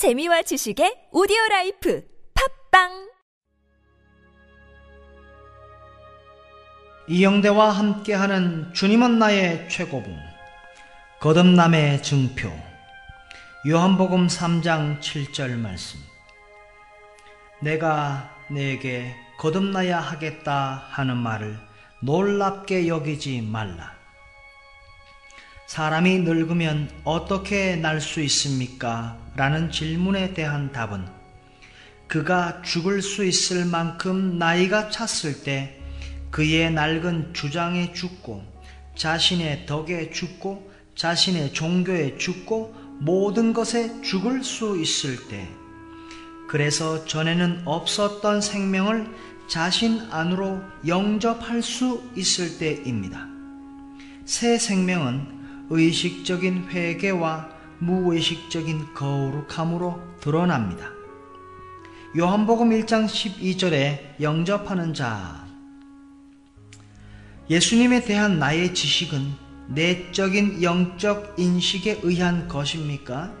재미와 지식의 오디오 라이프 팟빵! 이영대와 함께하는 주님은 나의 최고봉 거듭남의 증표. 요한복음 3장 7절 말씀. 내가 네게 거듭나야 하겠다 하는 말을 놀랍게 여기지 말라 사람이 늙으면 어떻게 날 수 있습니까? 라는 질문에 대한 답은 그가 죽을 수 있을 만큼 나이가 찼을 때 그의 낡은 주장에 죽고 자신의 덕에 죽고 자신의 종교에 죽고 모든 것에 죽을 수 있을 때 그래서 전에는 없었던 생명을 자신 안으로 영접할 수 있을 때입니다. 새 생명은 의식적인 회개와 무의식적인 거룩함으로 드러납니다. 요한복음 1장 12절에 영접하는 자 예수님에 대한 나의 지식은 내적인 영적 인식에 의한 것입니까?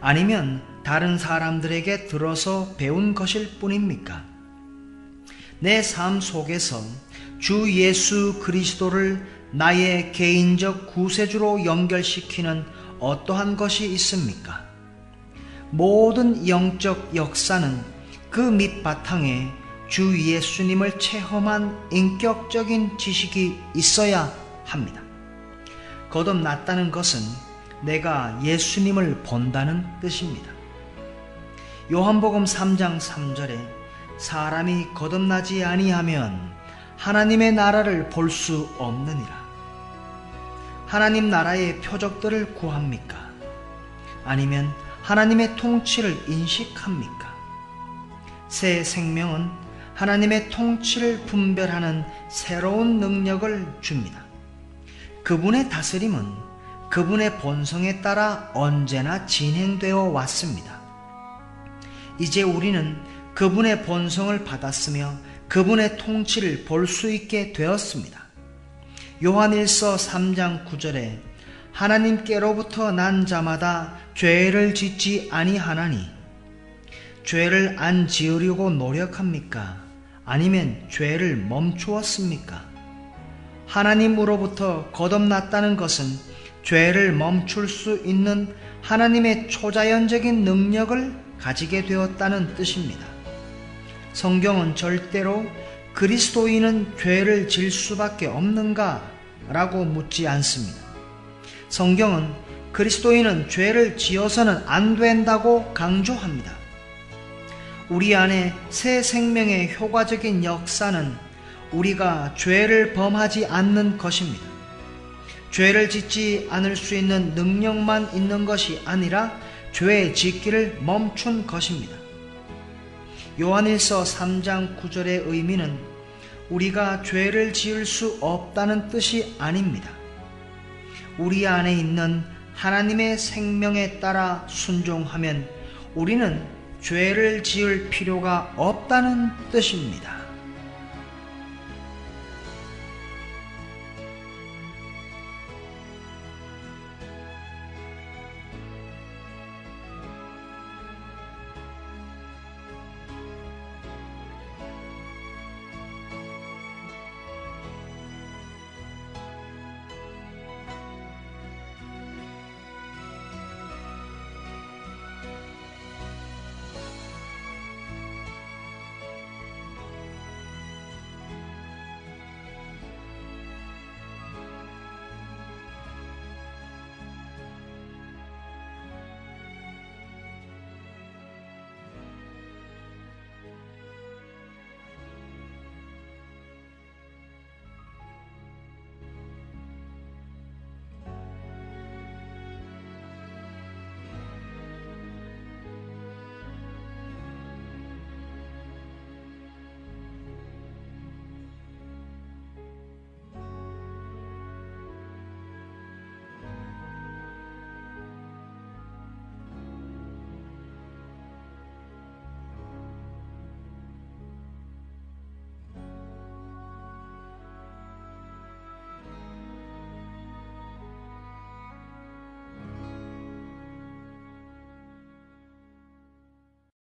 아니면 다른 사람들에게 들어서 배운 것일 뿐입니까? 내 삶 속에서 주 예수 그리스도를 나의 개인적 구세주로 연결시키는 어떠한 것이 있습니까? 모든 영적 역사는 그 밑바탕에 주 예수님을 체험한 인격적인 지식이 있어야 합니다. 거듭났다는 것은 내가 예수님을 본다는 뜻입니다. 요한복음 3장 3절에 사람이 거듭나지 아니하면 하나님의 나라를 볼 수 없느니라. 하나님 나라의 표적들을 구합니까? 아니면 하나님의 통치를 인식합니까? 새 생명은 하나님의 통치를 분별하는 새로운 능력을 줍니다. 그분의 다스림은 그분의 본성에 따라 언제나 진행되어 왔습니다. 이제 우리는 그분의 본성을 받았으며 그분의 통치를 볼 수 있게 되었습니다. 요한일서 3장 9절에 하나님께로부터 난 자마다 죄를 짓지 아니하나니 죄를 안 지으려고 노력합니까? 아니면 죄를 멈추었습니까? 하나님으로부터 거듭났다는 것은 죄를 멈출 수 있는 하나님의 초자연적인 능력을 가지게 되었다는 뜻입니다. 성경은 절대로 그리스도인은 죄를 질 수밖에 없는가? 라고 묻지 않습니다. 성경은 그리스도인은 죄를 지어서는 안 된다고 강조합니다. 우리 안에 새 생명의 효과적인 역사는 우리가 죄를 범하지 않는 것입니다. 죄를 짓지 않을 수 있는 능력만 있는 것이 아니라 죄 짓기를 멈춘 것입니다. 요한일서 3장 9절의 의미는 우리가 죄를 지을 수 없다는 뜻이 아닙니다. 우리 안에 있는 하나님의 생명에 따라 순종하면 우리는 죄를 지을 필요가 없다는 뜻입니다.